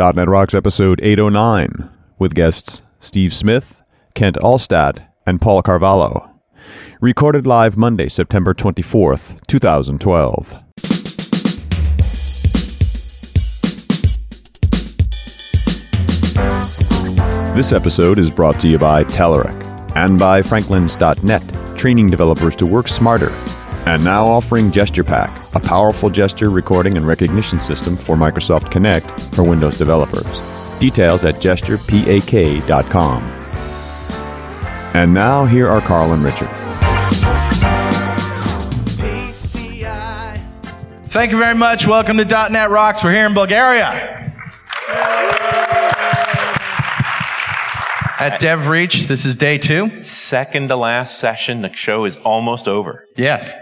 .NET Rocks episode 809 with guests Steve Smith, Kent Alstad, and Paul Carvalho. Recorded live Monday, September 24th, 2012. This episode is brought to you by Telerik and by Franklins.net, training developers to work smarter. And now offering GesturePak, a powerful gesture recording and recognition system for Microsoft Kinect for Windows developers. Details at gesturepak.com. And now here are Carl and Richard. Thank you very much. Welcome to .NET Rocks. We're here in Bulgaria. At DevReach, this is day two. second to last session. The show is almost over. Yes.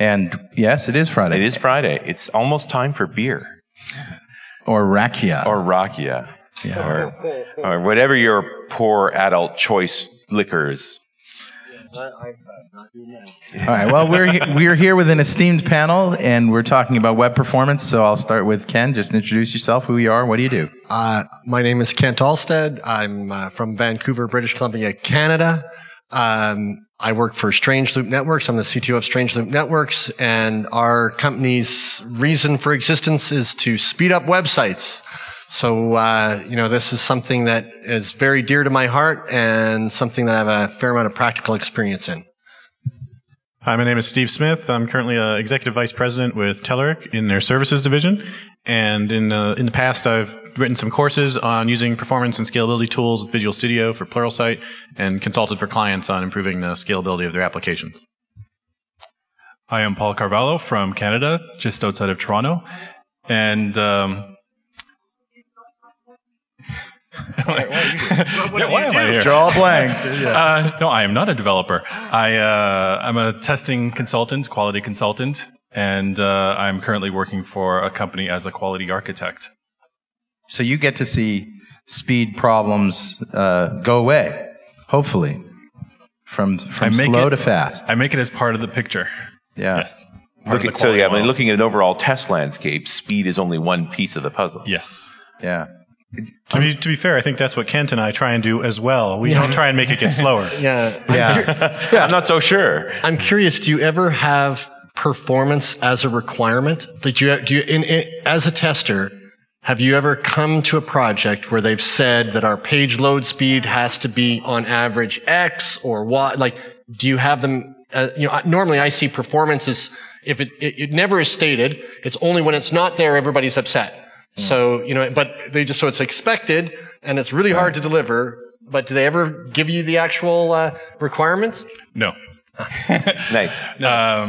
Friday. And yes, it is Friday. It is Friday. It's almost time for beer Or Rakia. or rakia or, or whatever your poor adult choice liquor is. All right. Well, we're he- we're here with an esteemed panel, and we're talking about web performance. So I'll start with Ken. Just introduce yourself. Who you are. What do you do? Uh, my name is Kent Alstad. I'm uh, from Vancouver, British Columbia, Canada. Um, I work for Strange Loop Networks. I'm the CTO of Strange Loop Networks, and our company's reason for existence is to speed up websites. So, uh, you know, this is something that is very dear to my heart and something that I have a fair amount of practical experience in. Hi, my name is Steve Smith. I'm currently a executive vice president with Telerik in their services division. And in, uh, in the past, I've written some courses on using performance and scalability tools with Visual Studio for Pluralsight and consulted for clients on improving the scalability of their applications. I am Paul Carvalho from Canada, just outside of Toronto. And um, Yeah, why am I here? Draw a blank. Uh, no, I am not a developer. I uh, I'm a testing consultant, quality consultant, and uh, I'm currently working for a company as a quality architect. So you get to see speed problems uh, go away, hopefully, from from slow it- to fast. I make it as part of the picture. yeah. Yes. Look at, so yeah, I mean, looking at an overall test landscape, speed is only one piece of the puzzle. Yes. Yeah. To be, to be fair, I think that's what Kent and I try and do as well. We don't try and make it get slower. Yeah. Yeah. I'm not so sure. I'm curious. Do you ever have performance as a requirement? Did you do you in, in as a tester? Have you ever come to a project where they've said that our page load speed has to be on average X or Y? Like, do you have them? Uh, you know, normally I see performance is if it, it it never is stated. It's only when it's not there everybody's upset. So you know, but they just so it's expected and it's really hard to deliver. But do they ever give you the actual uh, requirements? No. Nice.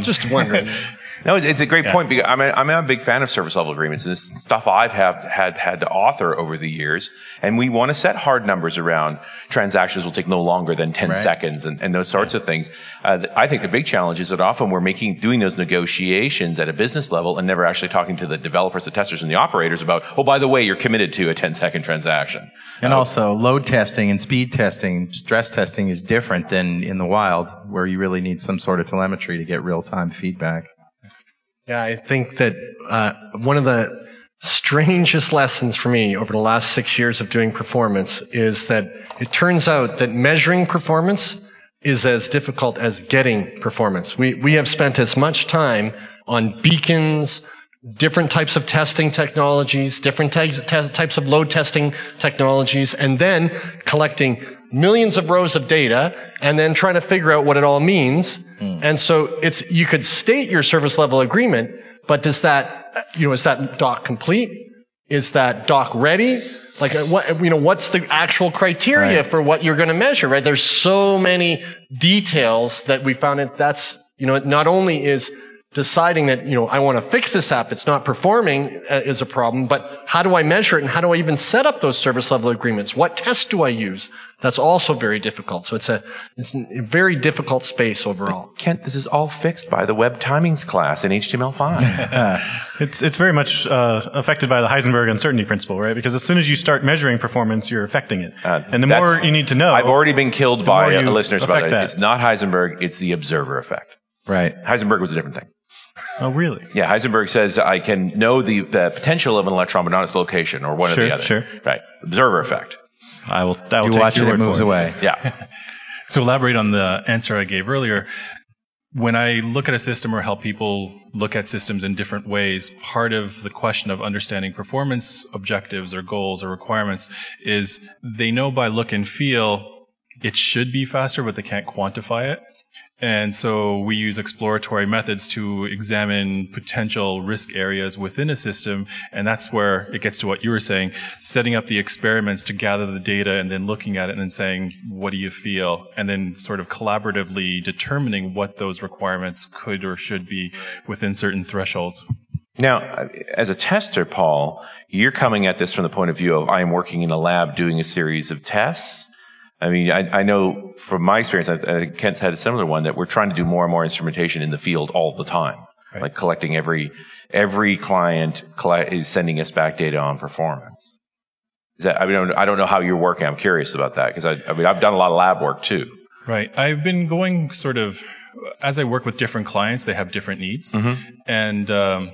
Just wondering. No, it's a great point because I'm a, I'm a big fan of service level agreements and this is stuff I've have had had to author over the years. And we want to set hard numbers around transactions will take no longer than 10 seconds and, and those sorts of things. Uh, I think the big challenge is that often we're making doing those negotiations at a business level and never actually talking to the developers, the testers, and the operators about, oh, by the way, you're committed to a 10 second transaction. And also, load testing and speed testing, stress testing is different than in the wild, where you really need some sort of telemetry to get real time feedback. Yeah, I think that uh, one of the strangest lessons for me over the last six years of doing performance is that it turns out that measuring performance is as difficult as getting performance. We, we have spent as much time on beacons, different types of testing technologies, different te- types of load testing technologies, and then collecting millions of rows of data and then trying to figure out what it all means. And so it's, you could state your service level agreement, but does that, you know, is that doc complete? Is that doc ready? Like uh, what, you know, what's the actual criteria Right. for what you're going to measure, right? There's so many details that we found that that's, you know, it not only is deciding that, you know, I want to fix this app, it's not performing uh, is a problem, but how do I measure it and how do I even set up those service level agreements? What tests do I use? That's also very difficult. So it's a, it's a very difficult space overall. Kent, this is all fixed by the web timings class in HTML5. It's, it's very much uh, affected by the Heisenberg uncertainty principle, right? Because as soon as you start measuring performance, you're affecting it. Uh, and the more you need to know. I've already been killed by more uh, listeners about affect it. that. It's not Heisenberg, it's the observer effect. Right. Heisenberg was a different thing. Oh, really? Yeah, Heisenberg says I can know the, the potential of an electron, but not its location, or one Sure, or the other. sure. Right. Observer effect. I will. I will You take watch it, your it word moves away. Yeah. To elaborate on the answer I gave earlier, when I look at a system or help people look at systems in different ways, part of the question of understanding performance objectives or goals or requirements is they know by look and feel it should be faster, but they can't quantify it. And so we use exploratory methods to examine potential risk areas within a system. And that's where it gets to what you were saying, setting up the experiments to gather the data and then looking at it and then saying, what do you feel? And then sort of collaboratively determining what those requirements could or should be within certain thresholds. Now, as a tester, Paul, you're coming at this from the point of view of I am working in a lab doing a series of tests. I mean, I, I know from my experience, I, I, Kent's had a similar one that we're trying to do more and more instrumentation in the field all the time, Right. like collecting every every client is sending us back data on performance. Is that I mean I don't know how you're working. I'm curious about that because I, I mean I've done a lot of lab work too. Right. I've been going sort of as I work with different clients, they have different needs, and um,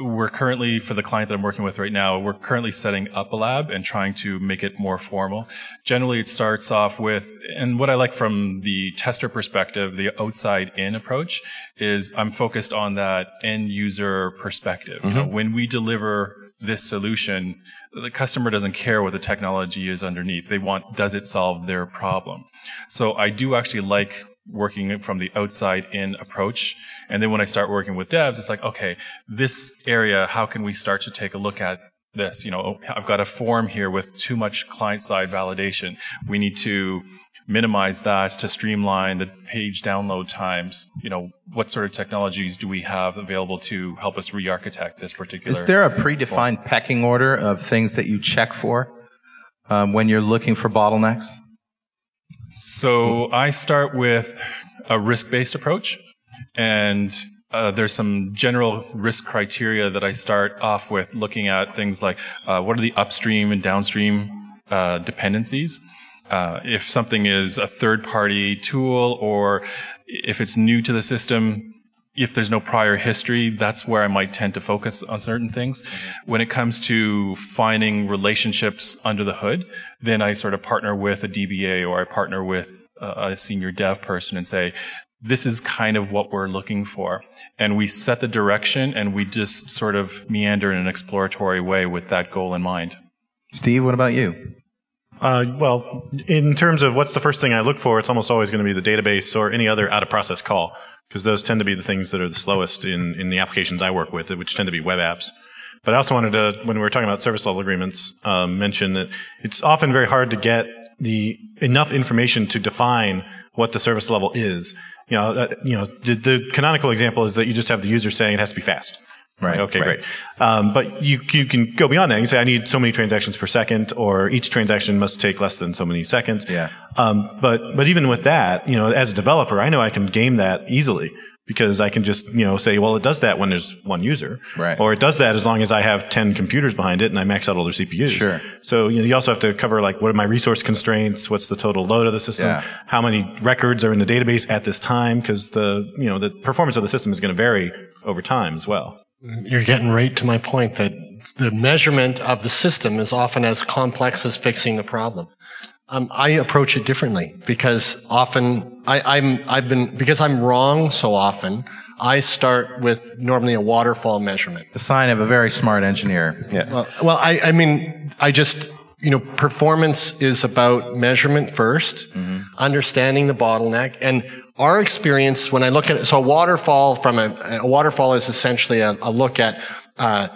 we're currently for the client that I'm working with right now, we're currently setting up a lab and trying to make it more formal. Generally, it starts off with, and what I like from the tester perspective, the outside in approach is I'm focused on that end user perspective. You know, mm-hmm. when we deliver this solution, the customer doesn't care what the technology is underneath. They want, does it solve their problem? So I do actually like working from the outside in approach. And then when I start working with devs, it's like, okay, this area, how can we start to take a look at this? You know, I've got a form here with too much client side validation. We need to minimize that to streamline the page download times. You know, what sort of technologies do we have available to help us re-architect this particular? Is there a predefined pecking order of things that you check for um, when you're looking for bottlenecks? So I start with a risk-based approach, and uh, there's some general risk criteria that I start off with, looking at things like uh, what are the upstream and downstream uh, dependencies. Uh, if something is a third-party tool, or if it's new to the system, if there's no prior history, that's where I might tend to focus on certain things. When it comes to finding relationships under the hood, then I sort of partner with a DBA or I partner with a a senior dev person and say, this is kind of what we're looking for. And we set the direction and we just sort of meander in an exploratory way with that goal in mind. Steve, what about you? Uh, well, in terms of what's the first thing I look for, it's almost always going to be the database or any other out of process call, because those tend to be the things that are the slowest in, in the applications I work with, which tend to be web apps. But I also wanted to, when we were talking about service level agreements, um, mention that it's often very hard to get the enough information to define what the service level is. You know, uh, you know, the, the canonical example is that you just have the user saying it has to be fast. Right, Okay, right. great. Um, but you you can go beyond that. You can say I need so many transactions per second, or each transaction must take less than so many seconds. Yeah. Um, but but even with that, you know, as a developer, I know I can game that easily because I can just you know say, well, it does that when there's one user, Right. Or it does that as long as I have ten computers behind it and I max out all their CPUs. Sure. So you know, you also have to cover like what are my resource constraints? What's the total load of the system? Yeah. How many records are in the database at this time? Because the you know the performance of the system is going to vary over time as well. You're getting right to my point that the measurement of the system is often as complex as fixing the problem. Um, I approach it differently because often I, I'm I've been because I'm wrong so often. I start with normally a waterfall measurement. The sign of a very smart engineer. Yeah. Well, well, I, I mean, I just, you know, performance is about measurement 1st understanding the bottleneck, and our experience when I look at it. So a waterfall from a, a waterfall is essentially a, a look at uh,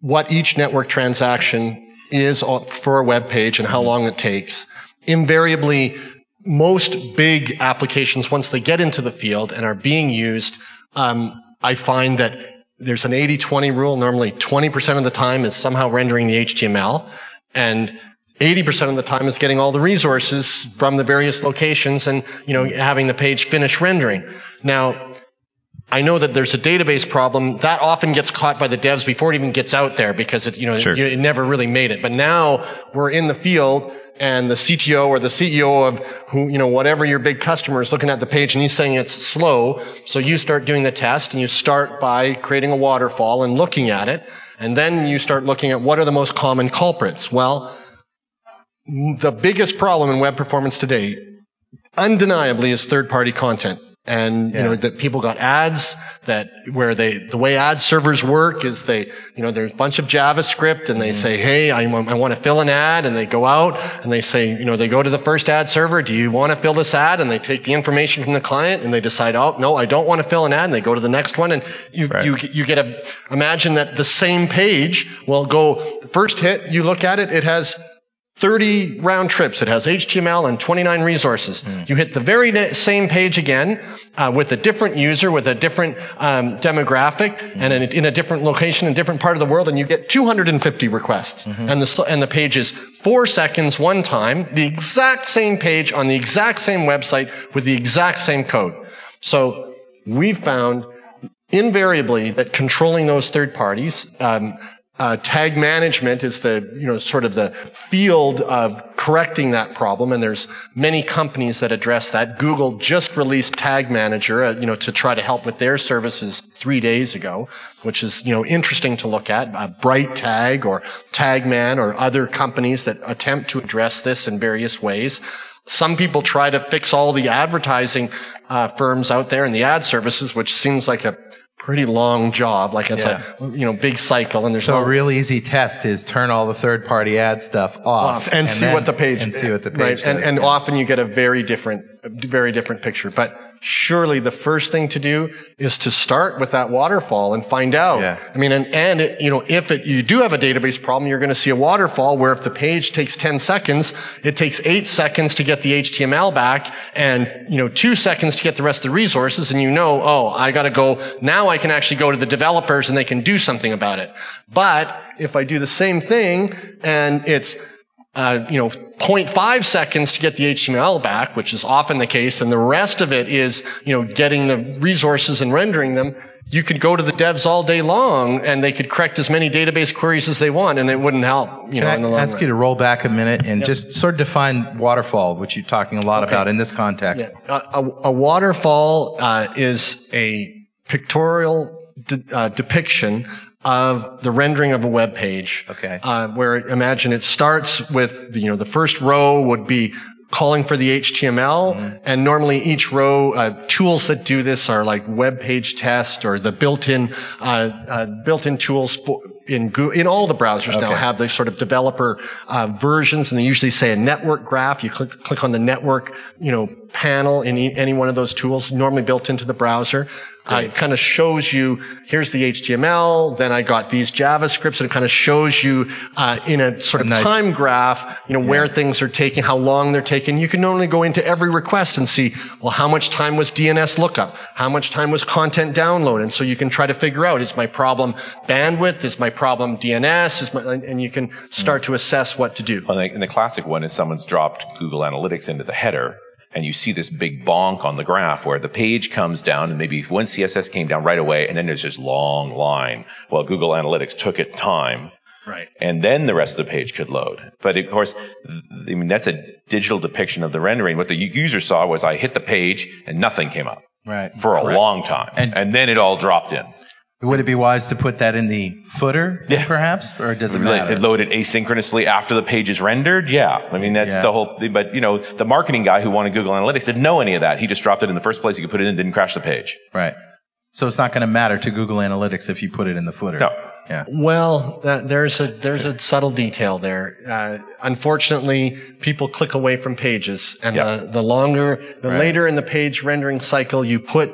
what each network transaction is for a web page and how long it takes. Invariably, most big applications, once they get into the field and are being used, um, I find that there's an 80-20 rule. Normally 20% of the time is somehow rendering the HTML and 80% of the time is getting all the resources from the various locations and, you know, having the page finish rendering. Now, I know that there's a database problem that often gets caught by the devs before it even gets out there because it's, you know, Sure. you- it never really made it. But now we're in the field and the CTO or the CEO of who, you know, whatever your big customer is looking at the page and he's saying it's slow. So you start doing the test and you start by creating a waterfall and looking at it. And then you start looking at what are the most common culprits. Well, the biggest problem in web performance today, undeniably, is third party content. And, you know, that people got ads that where they, the way ad servers work is they, you know, there's a bunch of JavaScript and they mm-hmm. say, Hey, I, I want to fill an ad. And they go out and they say, you know, they go to the first ad server. Do you want to fill this ad? And they take the information from the client and they decide, Oh, no, I don't want to fill an ad. And they go to the next one. And you, you, you get a, imagine that the same page will go, first hit, you look at it, it has 30 round trips. It has HTML and 29 resources. You hit the very same page again uh, with a different user, with a different um, demographic, and in a, in a different location, in a different part of the world, and you get 250 requests. And the and the page is four seconds one time, the exact same page on the exact same website with the exact same code. So we found invariably that controlling those third parties, um, uh, tag management is the you know sort of the field of correcting that problem, and there's many companies that address that. Google just released Tag Manager, uh, you know, to try to help with their services three days ago, which is you know interesting to look at. Uh, Bright Tag or Tagman or other companies that attempt to address this in various ways. Some people try to fix all the advertising uh, firms out there and the ad services, which seems like a pretty long job. Like it's a you know big cycle, and there's So no a real easy test is turn all the third party ad stuff off, off and, see then- what the page and see what the page right. And, does. and often you get a very different, very different picture. But surely the first thing to do is to start with that waterfall and find out. Yeah. I mean, and, and it, you know, if it, you do have a database problem, you're going to see a waterfall where if the page takes 10 seconds, it takes eight seconds to get the HTML back and, you know, two seconds to get the rest of the resources. And you know, oh, I got to go, now I can actually go to the developers and they can do something about it. But if I do the same thing and it's, uh, you know, 0.5 seconds to get the HTML back, which is often the case, and the rest of it is, you know, getting the resources and rendering them. You could go to the devs all day long and they could correct as many database queries as they want and it wouldn't help, you know, in Can the I long ask run. you to roll back a minute and just sort of define waterfall, which you're talking a lot about in this context? A, a, a waterfall uh, is a pictorial de- uh, depiction of the rendering of a web page. Okay. Uh, where imagine it starts with you know the first row would be calling for the HTML, Mm-hmm. and normally each row uh, tools that do this are like web page test or the built-in uh, uh, built-in tools for, in Go- in all the browsers now have the sort of developer uh, versions, and they usually say a network graph. You click click on the network, you know, panel in e- any one of those tools, normally built into the browser. Uh, it kind of shows you here's the HTML, then I got these JavaScripts, and it kind of shows you uh, in a sort of nice- time graph, you know, where things are taking, how long they're taking. You can normally go into every request and see, well, how much time was DNS lookup? How much time was content download? And so you can try to figure out, is my problem bandwidth? Is my problem DNS? Is my, and you can start to assess what to do. Well, and the- and the classic one is someone's dropped Google Analytics into the header, and you see this big bonk on the graph where the page comes down, and maybe one CSS came down right away, and then there's this long line. Well, Google Analytics took its time, Right. and then the rest of the page could load. But of course, I mean that's a digital depiction of the rendering. What the user saw was I hit the page and nothing came up Right. for a long time, And- and, then it all dropped in. Would it be wise to put that in the footer, Yeah. perhaps, or does it load It loaded asynchronously after the page is rendered. Yeah. I mean, that's Yeah. the whole thing. But, you know, the marketing guy who wanted Google Analytics didn't know any of that. He just dropped it in the first place. He could put it in, didn't crash the page. Right. So it's not going to matter to Google Analytics if you put it in the footer. No. Yeah. Well, that, there's a there's a subtle detail there. Uh, unfortunately, people click away from pages, and Yeah. the, the longer, the later in the page rendering cycle you put,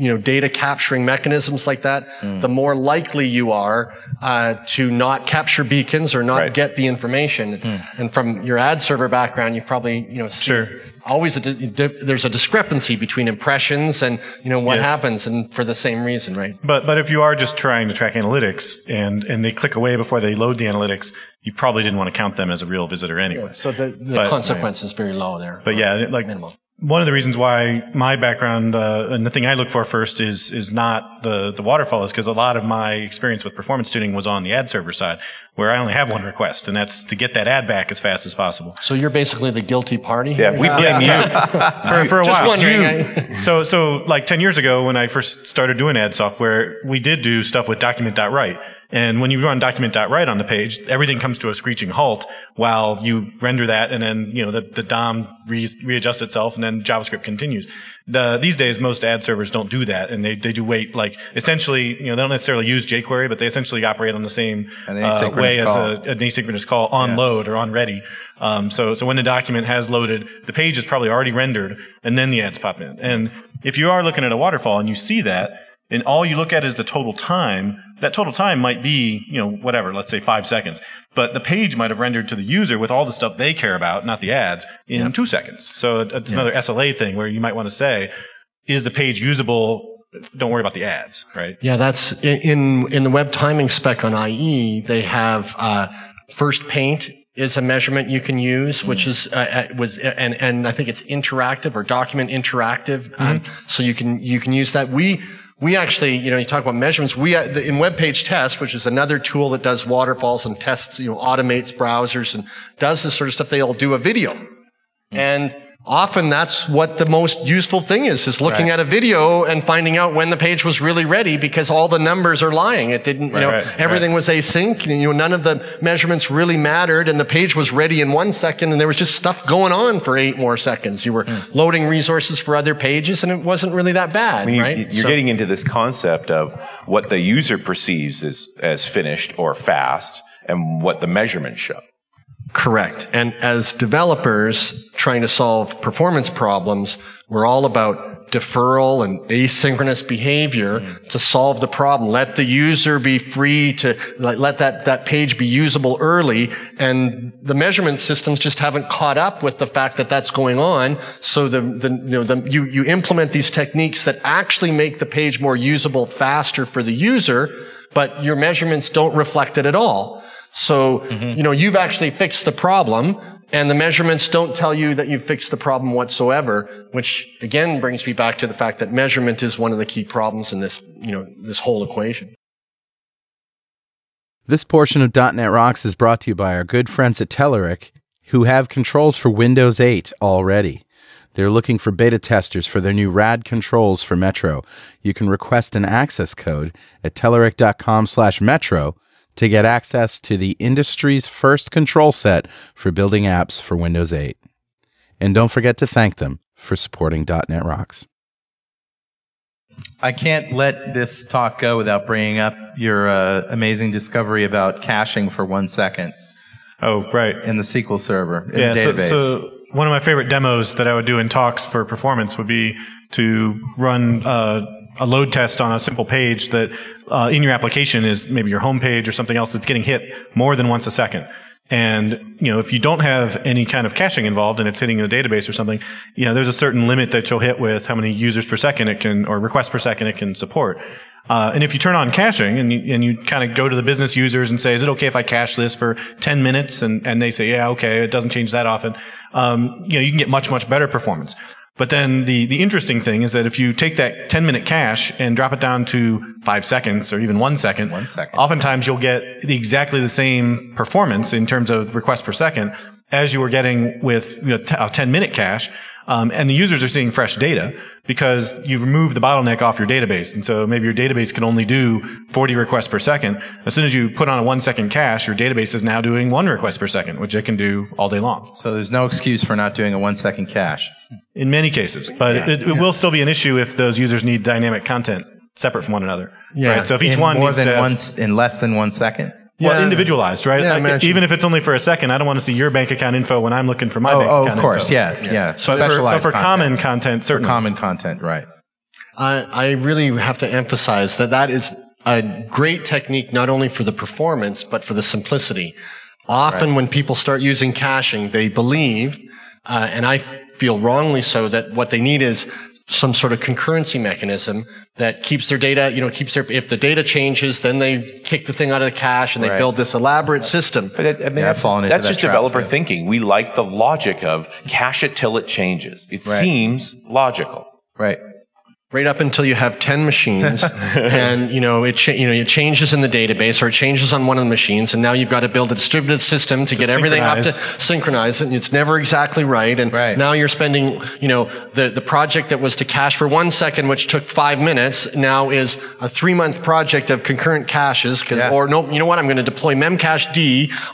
you know, data capturing mechanisms like that, Hmm. the more likely you are uh, to not capture beacons or not Right. get the information. Hmm. And from your ad server background, you've probably you know seen always a di- there's a discrepancy between impressions and you know what Yes. happens, and for the same reason, right? But but if you are just trying to track analytics and and they click away before they load the analytics, you probably didn't want to count them as a real visitor anyway. So the, the But- consequence is very low there. But yeah, like Minimal. One of the reasons why my background uh, and the thing I look for first is is not the the waterfall is because a lot of my experience with performance tuning was on the ad server side, where I only have one request, and that's to get that ad back as fast as possible. So you're basically the guilty party. Yeah, we blame you. for, for a Just while. wondering. You- so, so like 10 years ago when I first started doing ad software, we did do stuff with document.write. And when you run document.write on the page, everything comes to a screeching halt while you render that and then, you know, the, the DOM re- readjusts itself and then JavaScript continues. The, these days, most ad servers don't do that and they, they do wait, like, essentially, you know, they don't necessarily use jQuery, but they essentially operate on the same uh, way as a, an asynchronous call on load or on ready. Um, so, so when the document has loaded, the page is probably already rendered, and then the ads pop in. And if you are looking at a waterfall and you see that, and all you look at is the total time, that total time might be, you know, whatever, let's say five seconds. But the page might have rendered to the user with all the stuff they care about, not the ads, in two seconds. So it's another SLA thing where you might want to say, is the page usable? Don't worry about the ads, right? Yeah, that's in in the web timing spec on IE. They have uh, first paint is a measurement you can use, which is uh, uh, was and and I think it's interactive or document interactive. Um, so you can you can use that. We we actually, you know, you talk about measurements. We uh, in web page test, which is another tool that does waterfalls and tests, you know, automates browsers and does this sort of stuff. They'll do a video. And often that's what the most useful thing is, is looking at a video and finding out when the page was really ready because all the numbers are lying. It didn't, you know, right, right. everything was async. and, You know, none of the measurements really mattered and the page was ready in one second and there was just stuff going on for eight more seconds. You were Hmm. loading resources for other pages and it wasn't really that bad, I mean, right? You're So- getting into this concept of what the user perceives as, as finished or fast and what the measurements show. Correct. And as developers trying to solve performance problems, we're all about deferral and asynchronous behavior to solve the problem. Let the user be free to let, let that, that page be usable early. And the measurement systems just haven't caught up with the fact that that's going on. So the, the, you know, the, you, you implement these techniques that actually make the page more usable faster for the user, but your measurements don't reflect it at all. So, mm-hmm. you know, you've actually fixed the problem and the measurements don't tell you that you've fixed the problem whatsoever, which again brings me back to the fact that measurement is one of the key problems in this, you know, this whole equation. This portion of .NET Rocks is brought to you by our good friends at Telerik, who have controls for Windows 8 already. They're looking for beta testers for their new RAD controls for Metro. You can request an access code at telerik.com slash metro to get access to the industry's first control set for building apps for Windows 8. And don't forget to thank them for supporting .NET Rocks. I can't let this talk go without bringing up your uh, amazing discovery about caching for one second Oh, right. in the SQL Server in yeah, the so, database. so one of my favorite demos that I would do in talks for performance would be to run uh, a load test on a simple page that uh, in your application is maybe your home page or something else that's getting hit more than once a second. And, you know, if you don't have any kind of caching involved and it's hitting the database or something, you know, there's a certain limit that you'll hit with how many users per second it can, or requests per second it can support. Uh, and if you turn on caching and you, and you kind of go to the business users and say, is it okay if I cache this for 10 minutes? And, and they say, yeah, okay, it doesn't change that often. Um, you know, you can get much, much better performance. But then the, the interesting thing is that if you take that 10 minute cache and drop it down to five seconds or even one second, One second. oftentimes you'll get exactly the same performance in terms of requests per second as you were getting with you know, t- a 10 minute cache. Um, and the users are seeing fresh data because you've removed the bottleneck off your database. And so maybe your database can only do 40 requests per second. As soon as you put on a one second cache, your database is now doing one request per second, which it can do all day long so there's no excuse for not doing a one second cache. in many cases. But it, it will still be an issue if those users need dynamic content separate from one another. Yeah. Right? So if each in one more needs than to have- once in less than one second. Well, Yeah. individualized, right? Yeah, Like, even if it's only for a second, I don't want to see your bank account info when I'm looking for my Oh, bank oh, account of course, info. yeah, yeah. But for, but for content. common content, for common content, right? I, I really have to emphasize that that is a great technique not only for the performance but for the simplicity. Often when people start using caching, they believe, uh, and I feel wrongly so, that what they need is some sort of concurrency mechanism that keeps their data, you know, keeps their, if the data changes, then they kick the thing out of the cache and they Right. build this elaborate system. But it, I mean, Yeah, I've that's, that's that just developer too. thinking. We like the logic of cache it till it changes. It Right. seems logical. Right. Right up until you have 10 machines and you know it cha- you know it changes in the database or it changes on one of the machines and now you've got to build a distributed system to, get everything up to synchronize it and it's never exactly right and Right. now you're spending you know the the project that was to cache for 1 second which took 5 minutes now is a 3 month project of concurrent caches 'cause- Yeah. or no you know what I'm going to deploy memcached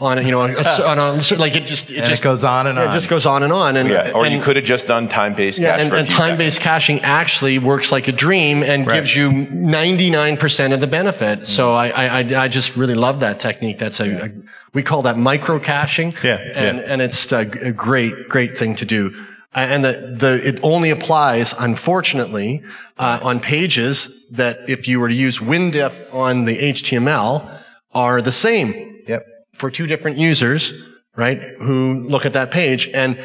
on you know a, on a like it just it And it just goes on and yeah, on. it just goes on and on and Yeah. Or and- you could have just done time-based caching. yeah, and, a and time-based caching actually works like a dream and gives you 99% of the benefit. So I, I, I- just really love that technique. That's a, a we call that micro caching. Yeah, And, and it's a great, great thing to do. And the, the, it only applies, unfortunately, uh, on pages that if you were to use WinDiff on the HTML are the same Yep. for two different users, right, who look at that page. And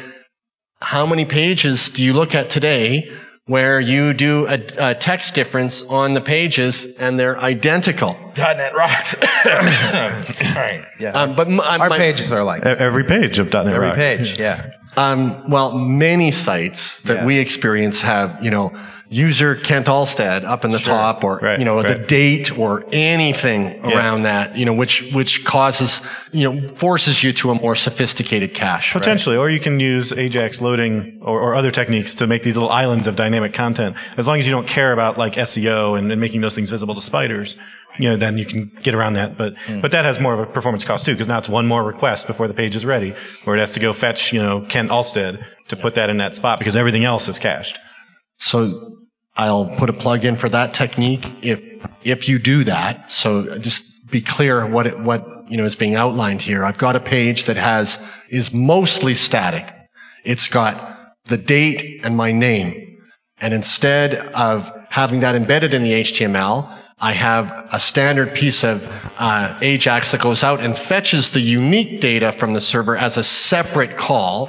how many pages do you look at today where you do a, a text difference on the pages and they're identical? .NET rocks. All right, yeah. Um, but m- uh, Our my- pages are like Every page of .NET every Rocks. page. Yeah. Um, well, many sites that Yeah. we experience have, you know, user Kent Alstad up in the top or, Right, you know, the date or anything around that, you know, which, which causes, you know, forces you to a more sophisticated cache. right? Potentially, or you can use Ajax loading or, or other techniques to make these little islands of dynamic content. As long as you don't care about like SEO and, and making those things visible to spiders, you know, then you can get around that. But hmm. but that has more of a performance cost too, because now it's one more request before the page is ready, where it has to go fetch, you know, Kent Alstad to put that in that spot because everything else is cached. So I'll put a plug in for that technique if if you do that. So just be clear what it, what you know is being outlined here. I've got a page that has is mostly static. It's got the date and my name. And instead of having that embedded in the HTML, I have a standard piece of uh, Ajax that goes out and fetches the unique data from the server as a separate call.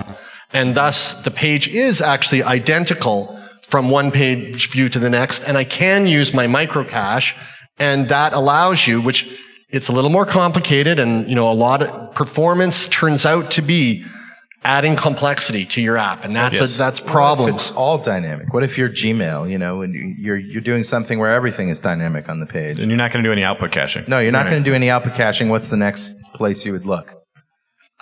And thus the page is actually identical from one page view to the next. And I can use my micro cache and that allows you, which it's a little more complicated and, you know, a lot of performance turns out to be adding complexity to your app. And that's, a, that's problems. it's all dynamic. What if you're Gmail, you know, and you're you're doing something where everything is dynamic on the page? And you're not going to do any output caching. No, you're not going to do any output caching. What's the next place you would look?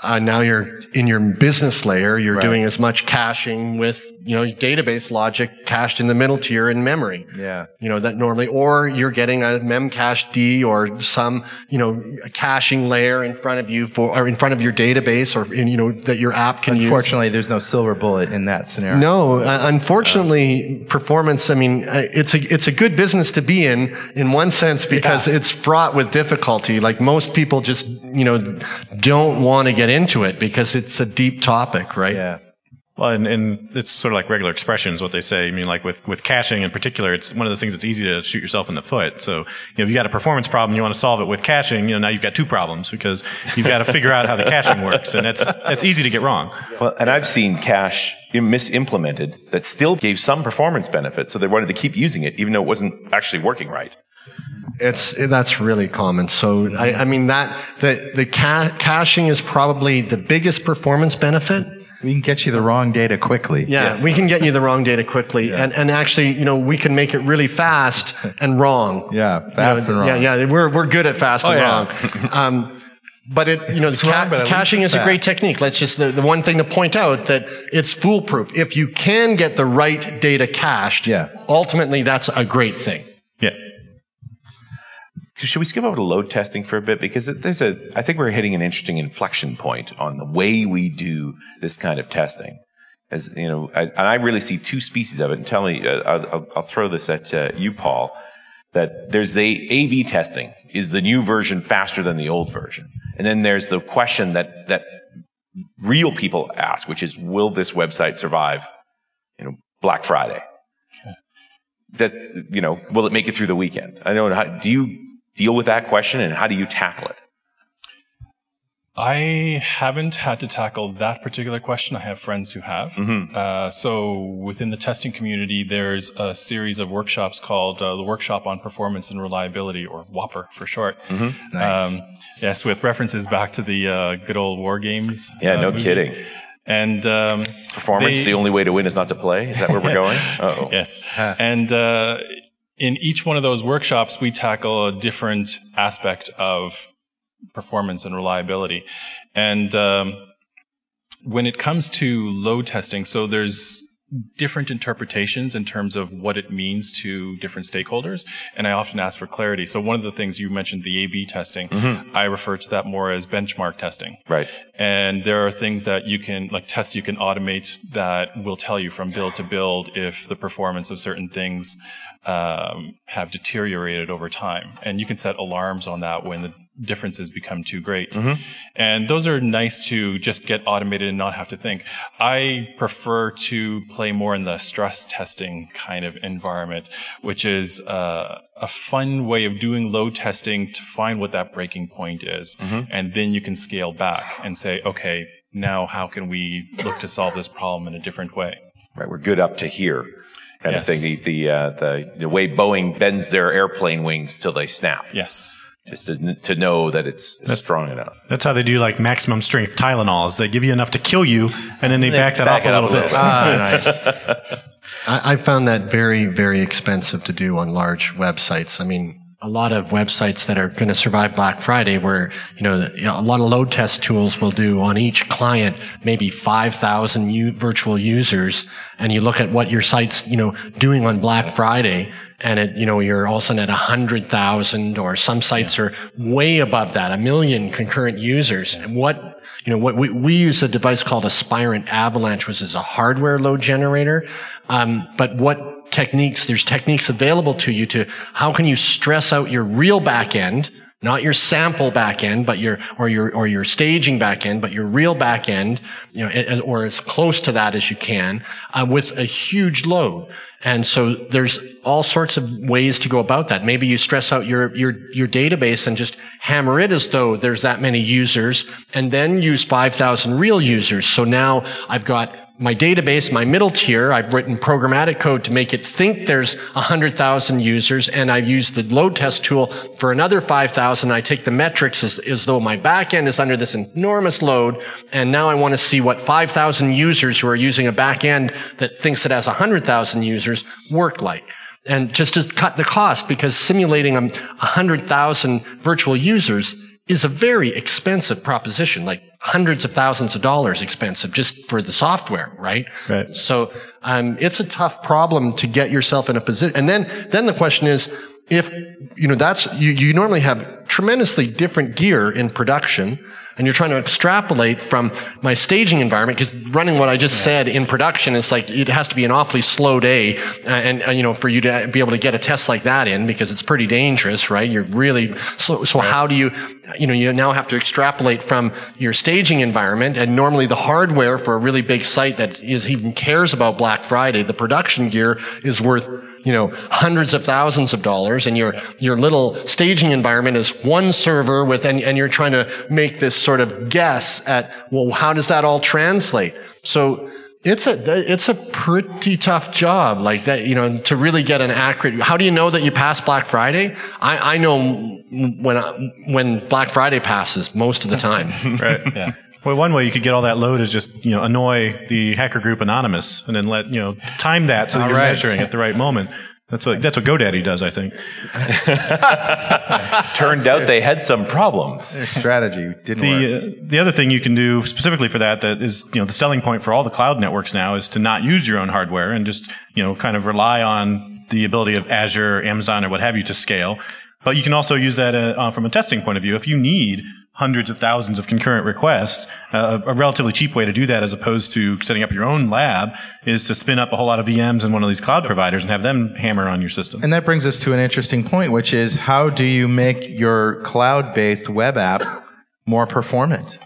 Uh, now you're in your business layer, you're doing as much caching with, you know, database logic cached in the middle tier in memory. Yeah. You know, that normally, or you're getting a memcached or some, you know, a caching layer in front of you for, or in front of your database or, in, you know, that your app can use. Unfortunately, there's no silver bullet in that scenario. No, uh, unfortunately, performance. I mean, uh, it's a it's a good business to be in in one sense because it's fraught with difficulty. Like most people just you know don't want to get into it because it's a deep topic, right? Yeah. Well, and, and it's sort of like regular expressions, what they say. I mean, like with, with caching in particular, it's one of those things that's easy to shoot yourself in the foot. So, you know, if you got a performance problem, you want to solve it with caching, you know, now you've got two problems because you've got to figure out how the caching works. And that's, that's easy to get wrong. Well, and I've seen cache misimplemented that still gave some performance benefit, so they wanted to keep using it, even though it wasn't actually working right. It's that's really common. So I, I mean that the the ca- caching is probably the biggest performance benefit. We can get you the wrong data quickly. Yeah, we can get you the wrong data quickly, and and actually, you know, we can make it really fast and wrong. Yeah, fast You know, and wrong. Yeah, yeah, we're we're good at fast and yeah. wrong. Um, but it, you know, the wrong, but caching it's is a great technique. Let's just the, the one thing to point out that it's foolproof. If you can get the right data cached, Yeah. ultimately that's a great thing. Should we skip over to load testing for a bit? Because there's a, I think we're hitting an interesting inflection point on the way we do this kind of testing. As you know, I, and I really see two species of it. And tell me, uh, I'll, I'll- throw this at uh, you, Paul. That there's the A/B testing. Is the new version faster than the old version? And then there's the question that that real people ask, which is, will this website survive? You know, Black Friday. That you know, will it make it through the weekend? I know. How, do you deal with that question, and how do you tackle it? I haven't had to tackle that particular question. I have friends who have. Mm-hmm. Uh, so within the testing community, there's a series of workshops called uh, the Workshop on Performance and Reliability, or WOPR for short. Mm-hmm. Nice. Um, yes, with references back to the uh, good old war games. Yeah, uh, no movie. kidding. And um, Performance, they- the only way to win is not to play. Is that where we're going? Oh, Yes. And uh, in each one of those workshops, we tackle a different aspect of performance and reliability. And um, when it comes to load testing, so there's different interpretations in terms of what it means to different stakeholders. And I often ask for clarity. So one of the things you mentioned, the A-B testing, I refer to that more as benchmark testing. right. And there are things that you can, like tests you can automate that will tell you from build to build if the performance of certain things um, have deteriorated over time. And you can set alarms on that when the differences become too great. And those are nice to just get automated and not have to think. I prefer to play more in the stress testing kind of environment, which is uh, a fun way of doing load testing to find what that breaking point is. And then you can scale back and say, okay, now how can we look to solve this problem in a different way? Right. We're good up to here. Kind Yes. of thing. The the, uh, the the way Boeing bends their airplane wings till they snap, Yes. Just to, to know that it's, it's strong enough. That's how they do like maximum strength Tylenols. They give you enough to kill you, and then they back that back off a little a bit. little. ah, nice. I, I found that very, very expensive to do on large websites. I mean, a lot of websites that are going to survive Black Friday where, you know, a lot of load test tools will do on each client, maybe 5,000 u- virtual users. And you look at what your site's, you know, doing on Black Friday and it, you know, you're all of a sudden at 100,000 or some sites are way above that, a million concurrent users. And what, you know, what we, we use a device called Spirent Avalanche, which is a hardware load generator. Um, but what techniques, there's techniques available to you to how can you stress out your real back end, not your sample back end, but your, or your, or your staging back end, but your real back end, you know, or as close to that as you can, uh, with a huge load. And so there's all sorts of ways to go about that. Maybe you stress out your, your, your database and just hammer it as though there's that many users and then use 5,000 real users. So now I've got my database, my middle tier, I've written programmatic code to make it think there's 100,000 users, and I've used the load test tool for another 5,000. I take the metrics as, as though my backend is under this enormous load, and now I want to see what 5,000 users who are using a backend that thinks it has 100,000 users work like. And just to cut the cost, because simulating um, 100,000 virtual users is a very expensive proposition, like hundreds of thousands of dollars expensive just for the software, right? Right. So, um, it's a tough problem to get yourself in a position. And then, then the question is, if, you know, that's, you, you normally have tremendously different gear in production and you're trying to extrapolate from my staging environment because running what I just said in production is like it has to be an awfully slow day, uh, and, uh, you know for you to be able to get a test like that in because it's pretty dangerous, right? You're really so. So how do you, you know, you now have to extrapolate from your staging environment, and normally the hardware for a really big site that is even cares about Black Friday, the production gear is worth you know, hundreds of thousands of dollars and your, your little staging environment is one server with, and, and you're trying to make this sort of guess at, well, how does that all translate? So it's a, it's a pretty tough job like that, you know, to really get an accurate, how do you know that you pass Black Friday? I, I know when, I, when Black Friday passes most of the time. Right. Yeah. Well, one way you could get all that load is just you know annoy the hacker group anonymous, and then let you know time that so that you're right. measuring at the right moment. That's what that's what GoDaddy does, I think. Turned out they had some problems. Their strategy didn't work. The uh, the other thing you can do specifically for that that is you know the selling point for all the cloud networks now is to not use your own hardware and just you know kind of rely on the ability of Azure, Amazon, or what have you to scale. But you can also use that uh, uh, from a testing point of view. If you need hundreds of thousands of concurrent requests, uh, a relatively cheap way to do that, as opposed to setting up your own lab, is to spin up a whole lot of VMs in one of these cloud providers and have them hammer on your system. And that brings us to an interesting point, which is how do you make your cloud based web app more performant?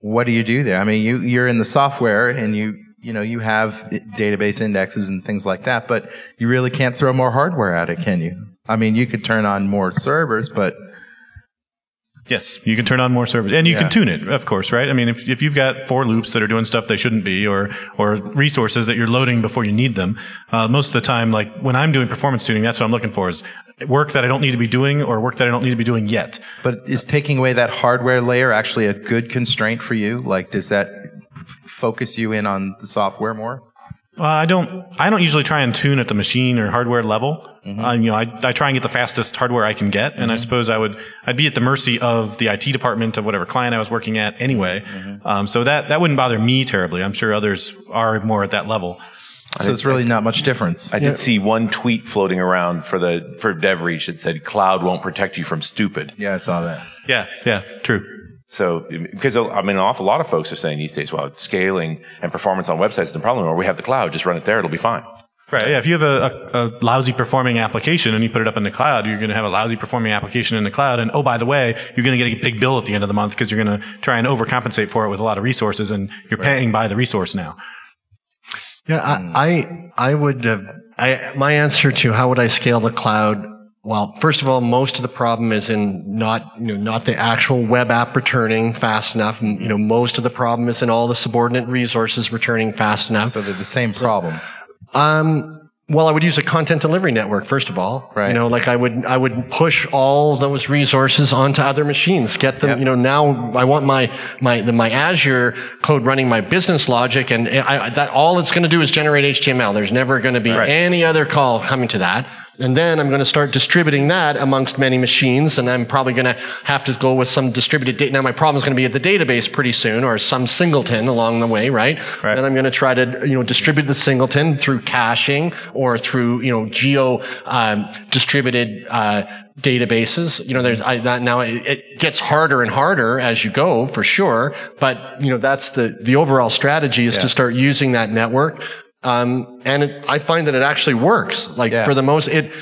What do you do there? I mean, you, you're in the software and you, you know, you have database indexes and things like that, but you really can't throw more hardware at it, can you? I mean, you could turn on more servers, but Yes, you can turn on more servers, and you Yeah. can tune it, of course, right? I mean, if, if you've got for loops that are doing stuff they shouldn't be, or or resources that you're loading before you need them, uh, most of the time, like when I'm doing performance tuning, that's what I'm looking for is work that I don't need to be doing, or work that I don't need to be doing yet. But is taking away that hardware layer actually a good constraint for you? Like, does that f- focus you in on the software more? Uh, I don't. I don't usually try and tune at the machine or hardware level. Uh, you know, I, I try and get the fastest hardware I can get, and I suppose I would. I'd be at the mercy of the IT department of whatever client I was working at anyway. Um, so that that wouldn't bother me terribly. I'm sure others are more at that level. So it's really not much difference. I did see one tweet floating around for the for DevReach that said cloud won't protect you from stupid. yeah, I saw that. Yeah, yeah, true. So, because I mean, an awful lot of folks are saying these days, well, scaling and performance on websites is the problem, or we have the cloud, just run it there, it'll be fine. Right. Yeah. If you have a, a, a lousy performing application and you put it up in the cloud, you're going to have a lousy performing application in the cloud. And oh, by the way, you're going to get a big bill at the end of the month because you're going to try and overcompensate for it with a lot of resources, and you're paying by the resource now. Yeah, I, I, I would, uh, I, my answer to how would I scale the cloud? Well, first of all, most of the problem is in not, you know, not the actual web app returning fast enough. You know, most of the problem is in all the subordinate resources returning fast enough. So they're the same problems. Um, well, I would use a content delivery network, first of all. Right. You know, like I would, I would push all those resources onto other machines, get them, Yep. you know, now I want my, my, the, my Azure code running my business logic and I, that all it's going to do is generate HTML. There's never going to be any other call coming to that. And then I'm going to start distributing that amongst many machines. And I'm probably going to have to go with some distributed data. Now my problem is going to be at the database pretty soon or some singleton along the way, right? Right. Then I'm going to try to, you know, distribute the singleton through caching or through, you know, geo, um, distributed, uh, databases. You know, there's, I, that now it, it gets harder and harder as you go for sure. But, you know, that's the, the overall strategy is to start using that network. Um, and it, I find that it actually works. Like Yeah. for the most, it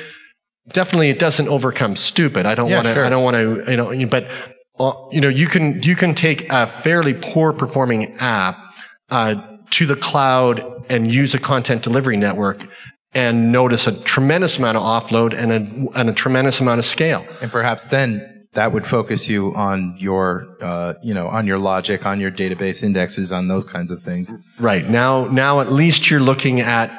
definitely, it doesn't overcome stupid. I don't Yeah, want to, sure. I don't want to, you know, but, uh, you know, you can, you can take a fairly poor performing app, uh, to the cloud and use a content delivery network and notice a tremendous amount of offload and a, and a tremendous amount of scale. And perhaps then that would focus you on your, uh, you know, on your logic, on your database indexes, on those kinds of things. Right. Now, now at least you're looking at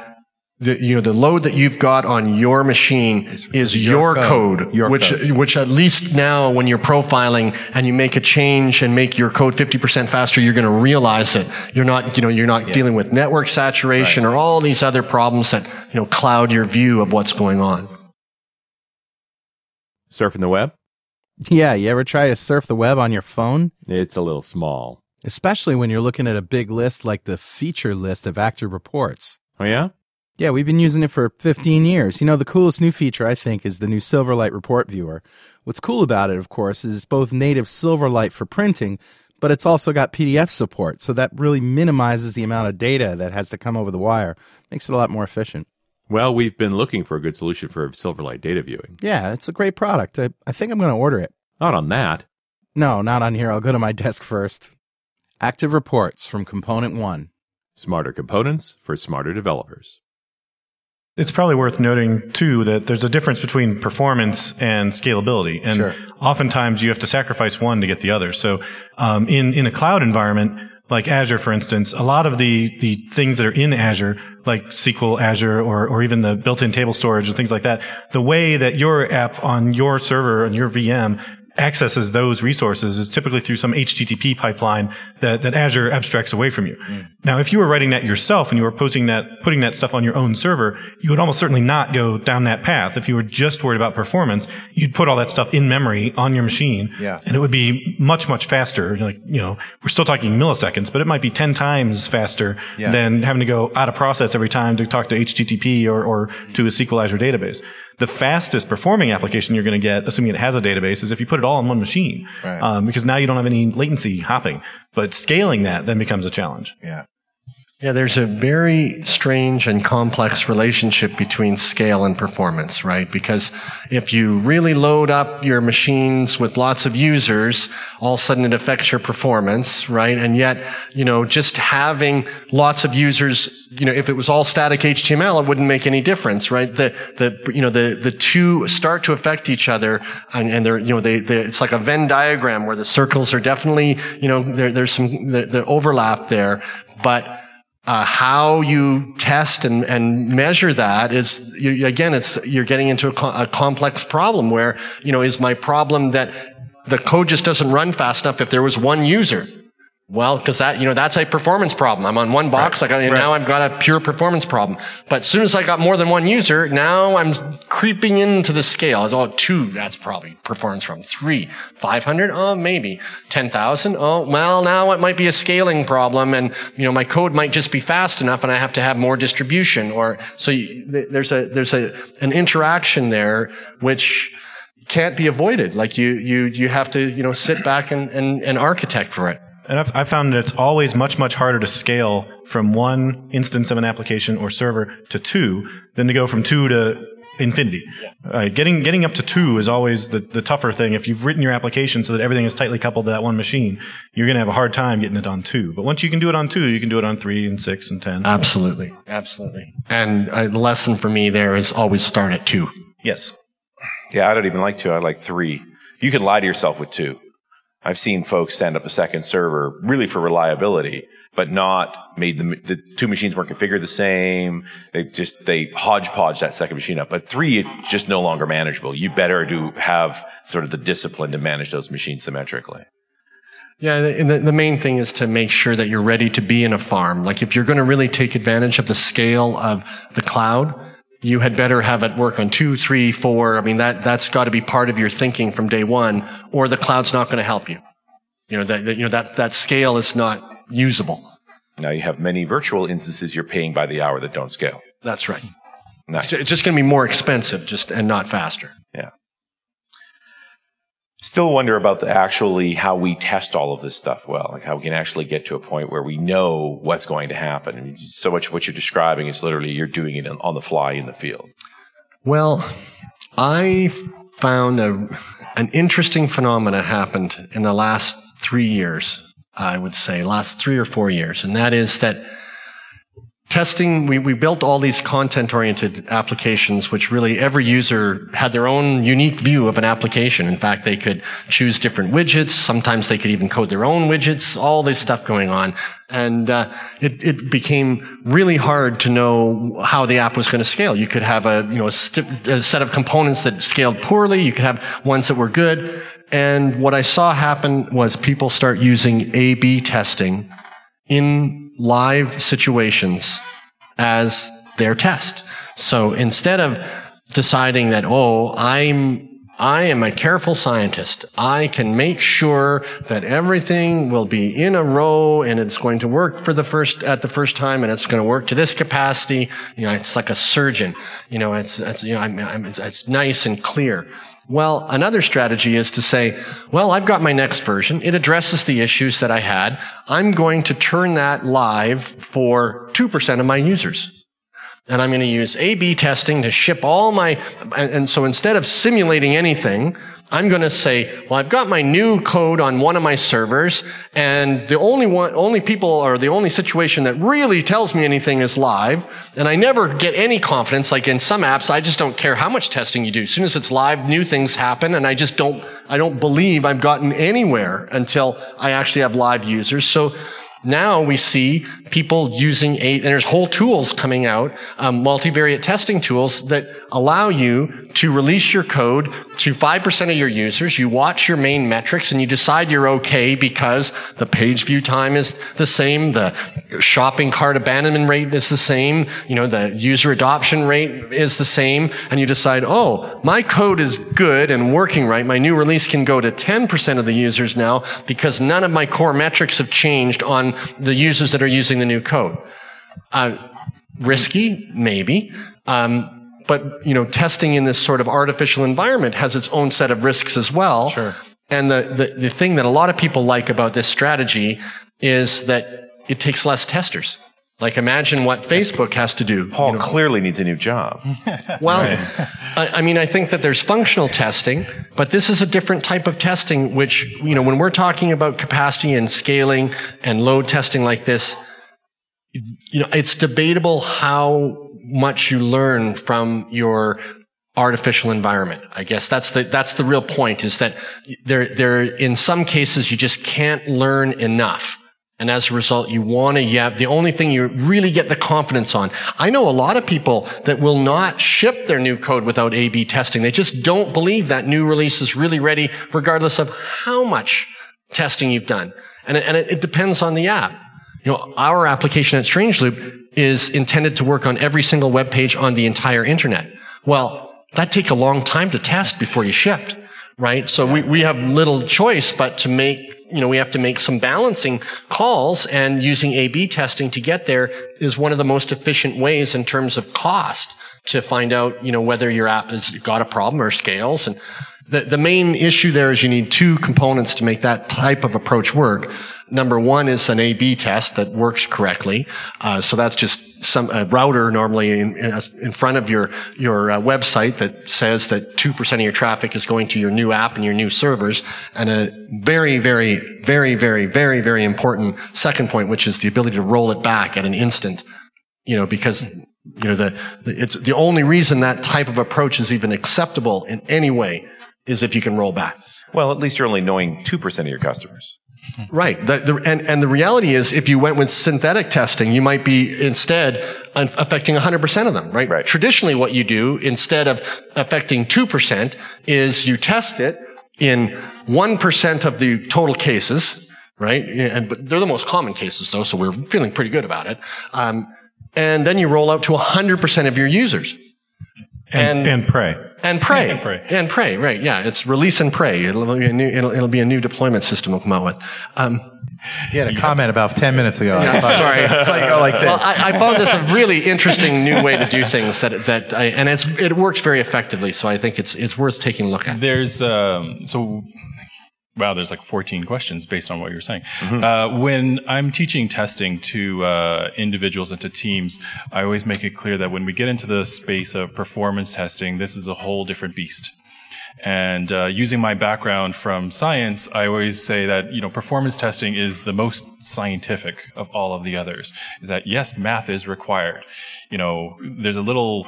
the, you know, the load that you've got on your machine is your, your code, code. Your which, code. which at least now when you're profiling and you make a change and make your code 50% faster, you're going to realize it you're not, you know, you're not dealing with network saturation or all these other problems that, you know, cloud your view of what's going on. Surfing the web? Yeah, you ever try to surf the web on your phone? It's a little small. Especially when you're looking at a big list like the feature list of ActiveReports. Oh, yeah? Yeah, we've been using it for 15 years. You know, the coolest new feature, I think, is the new Silverlight Report Viewer. What's cool about it, of course, is it's both native Silverlight for printing, but it's also got PDF support. So that really minimizes the amount of data that has to come over the wire, makes it a lot more efficient. Well, we've been looking for a good solution for Silverlight data viewing. Yeah, it's a great product. I, I think I'm going to order it. Not on that. No, not on here. I'll go to my desk first. Active Reports from ComponentOne. Smarter components for smarter developers. It's probably worth noting too that there's a difference between performance and scalability, and Sure. oftentimes you have to sacrifice one to get the other. So, um, in in a cloud environment like Azure, for instance, a lot of the the things that are in Azure, like SQL Azure or or even the built-in table storage and things like that, the way that your app on your server and your VM accesses those resources is typically through some HTTP pipeline that, that Azure abstracts away from you. Mm. Now, if you were writing that yourself and you were posting that, putting that stuff on your own server, you would almost certainly not go down that path. If you were just worried about performance, you'd put all that stuff in memory on your machine. Yeah. And it would be much, much faster. Like, you know, we're still talking milliseconds, but it might be 10 times faster Yeah. than having to go out of process every time to talk to HTTP or, or to a SQL Azure database. The fastest performing application you're going to get, assuming it has a database, is if you put it all on one machine. Right. Um, because now you don't have any latency hopping. But scaling that then becomes a challenge. Yeah. Yeah, there's a very strange and complex relationship between scale and performance, right? Because if you really load up your machines with lots of users, all of a sudden it affects your performance, right? And yet, you know, just having lots of users, you know, if it was all static HTML, it wouldn't make any difference, right? The, the, you know, the, the two start to affect each other and, and they're, you know, they, they, it's like a Venn diagram where the circles are definitely, you know, there, there's some, the, the overlap there, but uh, how you test and, and measure that is you, again it's you're getting into a, co- a complex problem where you know is my problem that the code just doesn't run fast enough if there was one user well, because that, you know, that's a performance problem. I'm on one box. Right. I got, right. now I've got a pure performance problem. But as soon as I got more than one user, now I'm creeping into the scale. Oh, two, that's probably performance problem. Three, 500? Oh, maybe. 10,000? Oh, well, now it might be a scaling problem and, you know, my code might just be fast enough and I have to have more distribution or, so you, there's a, there's a, an interaction there which, can't be avoided. Like you, you, you have to, you know, sit back and, and, and architect for it. And I've, I've, found that it's always much, much harder to scale from one instance of an application or server to two than to go from two to infinity. Uh, getting getting up to two is always the, the tougher thing. If you've written your application so that everything is tightly coupled to that one machine, you're going to have a hard time getting it on two. But once you can do it on two, you can do it on three and six and ten. Absolutely, absolutely. And uh, the lesson for me there is always start at two. Yes. Yeah, I don't even like two. I like three. You can lie to yourself with two. I've seen folks stand up a second server really for reliability, but not made the, the two machines weren't configured the same. They just, they hodgepodge that second machine up. But three, it's just no longer manageable. You better do have sort of the discipline to manage those machines symmetrically. Yeah, the, the, main thing is to make sure that you're ready to be in a farm. Like if you're going to really take advantage of the scale of the cloud, you had better have it work on two, three, four. I mean, that, that's got to be part of your thinking from day one, or the cloud's not going to help you. You know, that, that, you know, that, that scale is not usable. Now you have many virtual instances you're paying by the hour that don't scale. That's right. Nice. It's just going to be more expensive just, and not faster. Still wonder about the actually how we test all of this stuff well, like how we can actually get to a point where we know what's going to happen. I mean, so much of what you're describing is literally you're doing it on the fly in the field. Well, I found a, an interesting phenomena happened in the last three years, I would say, last three or four years, and that is that testing, we, we built all these content oriented applications, which really every user had their own unique view of an application. In fact, they could choose different widgets. Sometimes they could even code their own widgets, all this stuff going on. And uh, it, it became really hard to know how the app was going to scale. You could have a, you know, a, st- a set of components that scaled poorly. You could have ones that were good. And what I saw happen was people start using A-B testing in live situations as their test. So instead of deciding that, oh, I'm I am a careful scientist. I can make sure that everything will be in a row and it's going to work for the first, at the first time and it's going to work to this capacity. You know, it's like a surgeon. You know, it's, it's, you know, I'm, I'm, it's, it's nice and clear. Well, another strategy is to say, well, I've got my next version. It addresses the issues that I had. I'm going to turn that live for 2% of my users. And I'm going to use A-B testing to ship all my, and so instead of simulating anything, I'm going to say, well, I've got my new code on one of my servers, and the only one, only people, or the only situation that really tells me anything is live, and I never get any confidence. Like in some apps, I just don't care how much testing you do. As soon as it's live, new things happen, and I just don't, I don't believe I've gotten anywhere until I actually have live users. So now we see people using a, and there's whole tools coming out, um, multivariate testing tools that allow you to release your code to 5% of your users. You watch your main metrics and you decide you're okay because the page view time is the same. The shopping cart abandonment rate is the same. You know, the user adoption rate is the same. And you decide, oh, my code is good and working right. My new release can go to 10% of the users now because none of my core metrics have changed on the users that are using the new code. Uh, risky, maybe. Um, but you know, testing in this sort of artificial environment has its own set of risks as well. Sure. And the, the, the thing that a lot of people like about this strategy is that it takes less testers. Like imagine what Facebook has to do. Paul you know. clearly needs a new job. Well, I, I mean, I think that there's functional testing, but this is a different type of testing, which, you know, when we're talking about capacity and scaling and load testing like this, you know, it's debatable how much you learn from your artificial environment. I guess that's the, that's the real point is that there, there, in some cases, you just can't learn enough. And as a result, you want to, yeah, the only thing you really get the confidence on. I know a lot of people that will not ship their new code without A-B testing. They just don't believe that new release is really ready, regardless of how much testing you've done. And, it, and it, it depends on the app. You know, our application at Strangeloop is intended to work on every single web page on the entire internet. Well, that take a long time to test before you shipped, right? So we, we have little choice but to make you know, we have to make some balancing calls and using A-B testing to get there is one of the most efficient ways in terms of cost to find out, you know, whether your app has got a problem or scales. And the, the main issue there is you need two components to make that type of approach work. Number one is an A/B test that works correctly. Uh, so that's just some a router normally in, in front of your your uh, website that says that two percent of your traffic is going to your new app and your new servers. And a very, very, very, very, very, very important second point, which is the ability to roll it back at an instant. You know, because you know the, the it's the only reason that type of approach is even acceptable in any way is if you can roll back. Well, at least you're only knowing 2% of your customers. Right. The, the, and, and the reality is, if you went with synthetic testing, you might be instead affecting 100% of them, right? Right. Traditionally, what you do instead of affecting 2% is you test it in 1% of the total cases, right? And, but they're the most common cases though, so we're feeling pretty good about it. Um, and then you roll out to 100% of your users. And, and, pray. And pray. And pray. And pray, right. Yeah. It's release and pray. It'll be a new, it'll, it'll be a new deployment system we'll come out with. Um, You had a comment about 10 minutes ago. I thought- sorry. It's like, go like this. well, I, I found this a really interesting new way to do things that, that I, and it's, it works very effectively. So I think it's, it's worth taking a look at. There's um, so wow, there's like 14 questions based on what you're saying. Uh, when I'm teaching testing to uh, individuals and to teams, I always make it clear that when we get into the space of performance testing, this is a whole different beast. And uh, using my background from science, I always say that you know performance testing is the most scientific of all of the others. Is that yes, math is required. You know, there's a little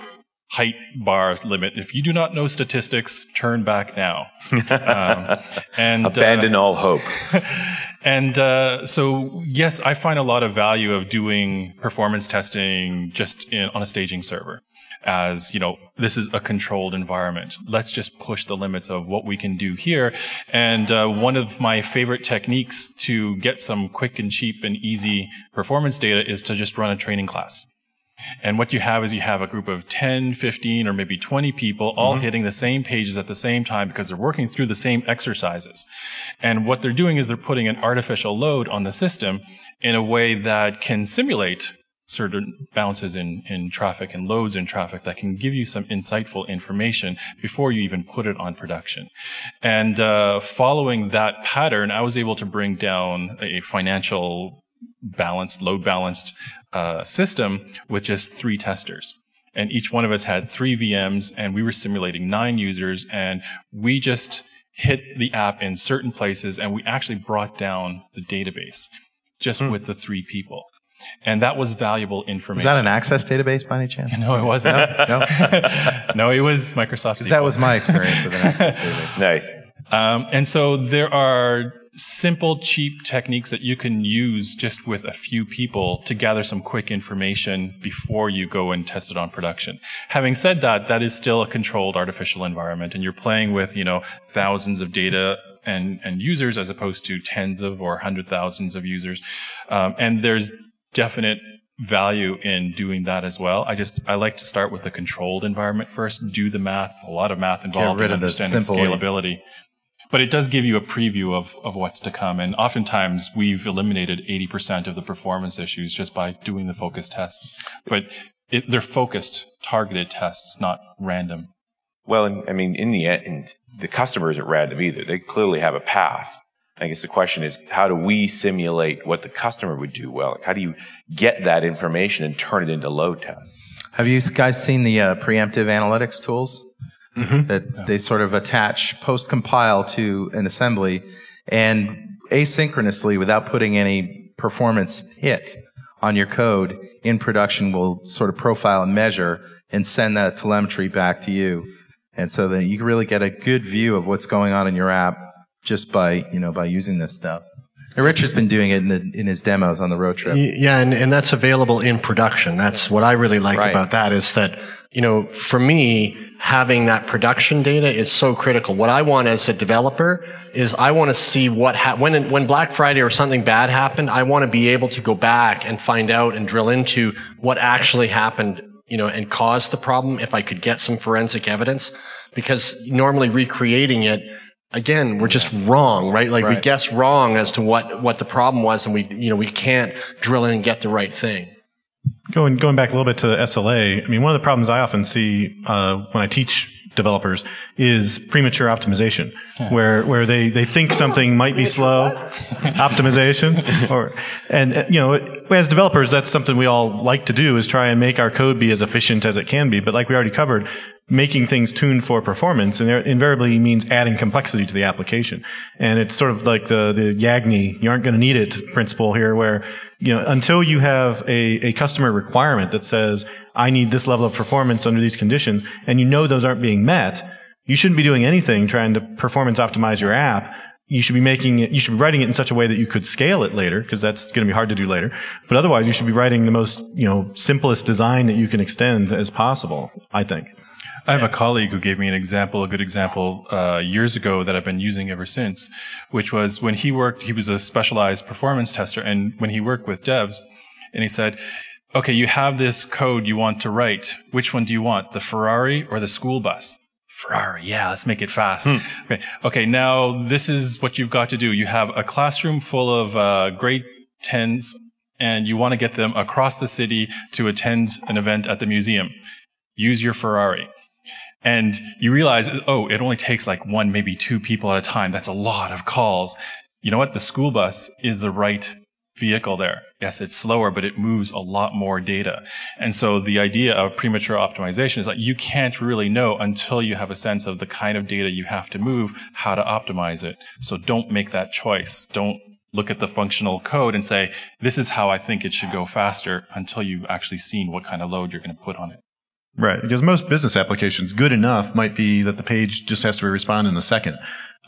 height bar limit. If you do not know statistics, turn back now. um, and uh, Abandon all hope. and uh, so, yes, I find a lot of value of doing performance testing just in, on a staging server. As you know, this is a controlled environment. Let's just push the limits of what we can do here. And uh, one of my favorite techniques to get some quick and cheap and easy performance data is to just run a training class. And what you have is you have a group of 10, 15, or maybe 20 people all hitting the same pages at the same time because they're working through the same exercises. And what they're doing is they're putting an artificial load on the system in a way that can simulate certain bounces in, in traffic and loads in traffic that can give you some insightful information before you even put it on production. And uh, following that pattern, I was able to bring down a financial balanced, load balanced uh, system with just three testers. And each one of us had three VMs and we were simulating nine users and we just hit the app in certain places and we actually brought down the database just with the three people. And that was valuable information. Is that an access database by any chance? No, it wasn't. No? no, it was Microsoft. Because that was my experience with an access database. Nice. Um, and so there are simple, cheap techniques that you can use just with a few people to gather some quick information before you go and test it on production. Having said that, that is still a controlled artificial environment and you're playing with, you know, thousands of data and, and users as opposed to tens of or hundred thousands of users. Um, and there's definite value in doing that as well. I just, I like to start with a controlled environment first, do the math, a lot of math involved rid in the understanding simple- scalability. But it does give you a preview of, of what's to come. And oftentimes we've eliminated 80% of the performance issues just by doing the focus tests. But it, they're focused, targeted tests, not random. Well, I mean, in the end, the customer isn't random either. They clearly have a path. I guess the question is, how do we simulate what the customer would do well? How do you get that information and turn it into load tests? Have you guys seen the uh, preemptive analytics tools Mm-hmm. that they sort of attach post compile to an assembly and asynchronously without putting any performance hit on your code in production will sort of profile and measure and send that telemetry back to you. And so that you can really get a good view of what's going on in your app just by, you know, by using this stuff. And Richard's been doing it in, the, in his demos on the road trip. Yeah, and, and that's available in production. That's what I really like Right. about that is that, you know, for me, having that production data is so critical. What I want as a developer is I want to see what, ha- when, when Black Friday or something bad happened, I want to be able to go back and find out and drill into what actually happened, you know, and caused the problem if I could get some forensic evidence. Because normally recreating it, again, we're just wrong, right? Like we guess wrong as to what, what the problem was and we, you know, we can't drill in and get the right thing. Going going back a little bit to the SLA, I mean, one of the problems I often see uh, when I teach developers is premature optimization, where where they, they think something might be slow, optimization, or and uh, you know, as developers, that's something we all like to do is try and make our code be as efficient as it can be. But like we already covered, making things tuned for performance and invariably means adding complexity to the application. And it's sort of like the the Yagni, you aren't going to need it principle here, where you know, until you have a, a customer requirement that says, I need this level of performance under these conditions, and you know those aren't being met, you shouldn't be doing anything trying to performance optimize your app. You should be making it, you should be writing it in such a way that you could scale it later, because that's going to be hard to do later. But otherwise, you should be writing the most, you know, simplest design that you can extend as possible, I think. I have a colleague who gave me an example, a good example, uh, years ago that I've been using ever since, which was when he worked, he was a specialized performance tester. And when he worked with devs and he said, okay, you have this code you want to write. Which one do you want? The Ferrari or the school bus? Ferrari. Yeah, let's make it fast. Okay. Okay. Now this is what you've got to do. You have a classroom full of, uh, grade 10s and you want to get them across the city to attend an event at the museum. Use your Ferrari and you realize, oh, it only takes like one, maybe two people at a time. That's a lot of calls. You know what? The school bus is the right vehicle there. Yes, it's slower, but it moves a lot more data. And so the idea of premature optimization is that you can't really know until you have a sense of the kind of data you have to move, how to optimize it. So don't make that choice. Don't look at the functional code and say, this is how I think it should go faster until you've actually seen what kind of load you're going to put on it. Right, because most business applications, good enough might be that the page just has to respond in a second.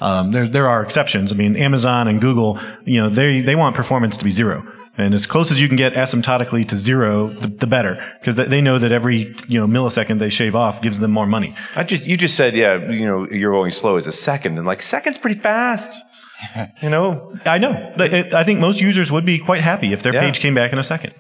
Um, there, there are exceptions. I mean, Amazon and Google, you know, they they want performance to be zero, and as close as you can get asymptotically to zero, the, the better, because they know that every you know millisecond they shave off gives them more money. I just you just said yeah, you know, you're going slow as a second, and like second's pretty fast. You know, I know. I I think most users would be quite happy if their Yeah. page came back in a second.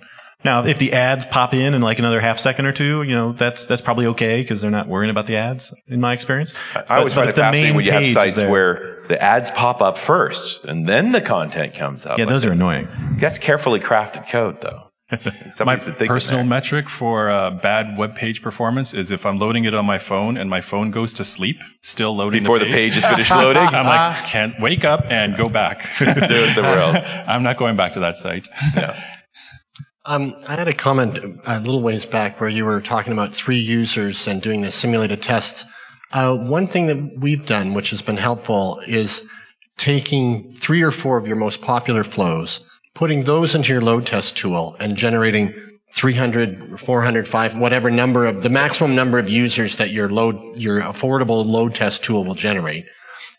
Now, if the ads pop in in like another half second or two, you know, that's that's probably okay because they're not worrying about the ads. In my experience, I always But- but find if it the fascinating main when you have page is sites where the ads pop up first and then the content comes up. yeah, those are annoying. That's carefully crafted code, though. My Somebody's been thinking personal there. metric for uh, bad web page performance is if I'm loading it on my phone and my phone goes to sleep, still loading before the page is finished loading. I'm like, can't wake up and go back. Do it somewhere else. I'm not going back to that site. Um, I had a comment a little ways back where you were talking about three users and doing the simulated tests. Uh, one thing that we've done, which has been helpful, is taking three or four of your most popular flows, putting those into your load test tool and generating 300, 400, 5, whatever number of the maximum number of users that your load, your affordable load test tool will generate.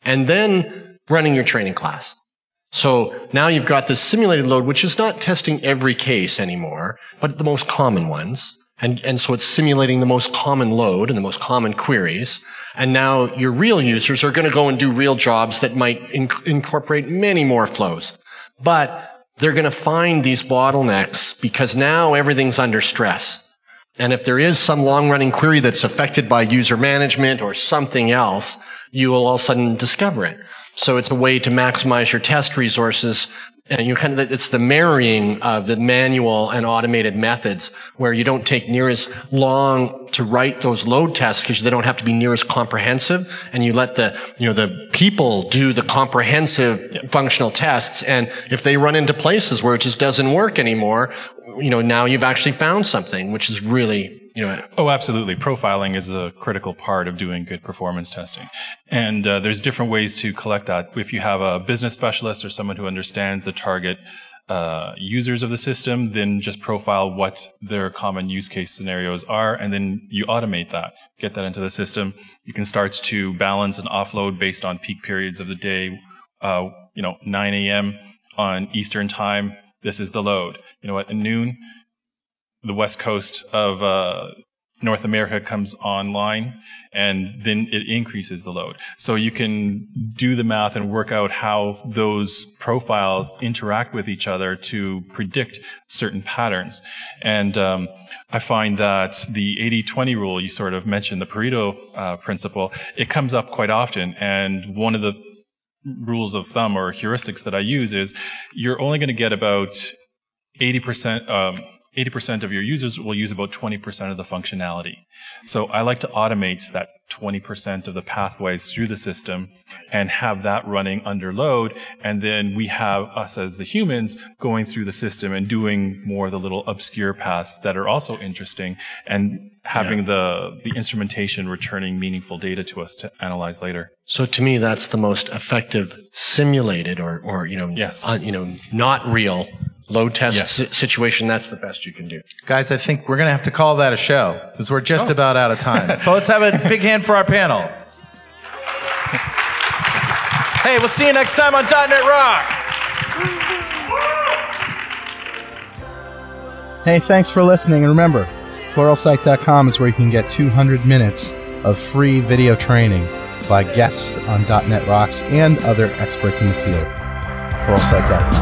And then running your training class. So now you've got this simulated load, which is not testing every case anymore, but the most common ones. And, and so it's simulating the most common load and the most common queries. And now your real users are going to go and do real jobs that might inc- incorporate many more flows. But they're going to find these bottlenecks because now everything's under stress. And if there is some long running query that's affected by user management or something else, you will all of a sudden discover it. So it's a way to maximize your test resources and you kind of, it's the marrying of the manual and automated methods where you don't take near as long to write those load tests because they don't have to be near as comprehensive. And you let the, you know, the people do the comprehensive yep. functional tests. And if they run into places where it just doesn't work anymore, you know, now you've actually found something, which is really you know, oh, absolutely. Profiling is a critical part of doing good performance testing. And uh, there's different ways to collect that. If you have a business specialist or someone who understands the target uh, users of the system, then just profile what their common use case scenarios are, and then you automate that, get that into the system. You can start to balance and offload based on peak periods of the day. Uh, you know, 9 a.m. on Eastern time, this is the load. You know, at noon, the west coast of uh, North America comes online and then it increases the load. So you can do the math and work out how those profiles interact with each other to predict certain patterns. And um, I find that the 80-20 rule, you sort of mentioned the Pareto uh, principle, it comes up quite often. And one of the rules of thumb or heuristics that I use is you're only going to get about 80%, um, 80% of your users will use about 20% of the functionality. So I like to automate that 20% of the pathways through the system and have that running under load. And then we have us as the humans going through the system and doing more of the little obscure paths that are also interesting and having yeah. the, the instrumentation returning meaningful data to us to analyze later. So to me, that's the most effective simulated or, or, you know, yes. Uh, you know, not real load test yes. situation, that's the best you can do. Guys, I think we're going to have to call that a show because we're just oh. about out of time. so let's have a big hand for our panel. hey, we'll see you next time on .NET Rock. Hey, thanks for listening. And remember, pluralsight.com is where you can get 200 minutes of free video training by guests on .NET Rocks and other experts in the field. pluralsight.com.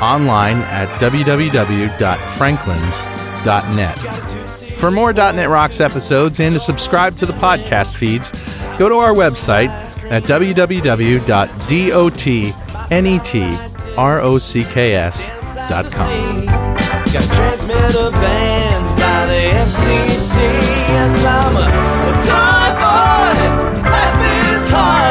online at www.franklins.net. For more .NET Rocks episodes and to subscribe to the podcast feeds, go to our website at www.dotnetrocks.com. Got transmitter banned by the FCC. Yes, I'm a, a toy boy. Life is hard.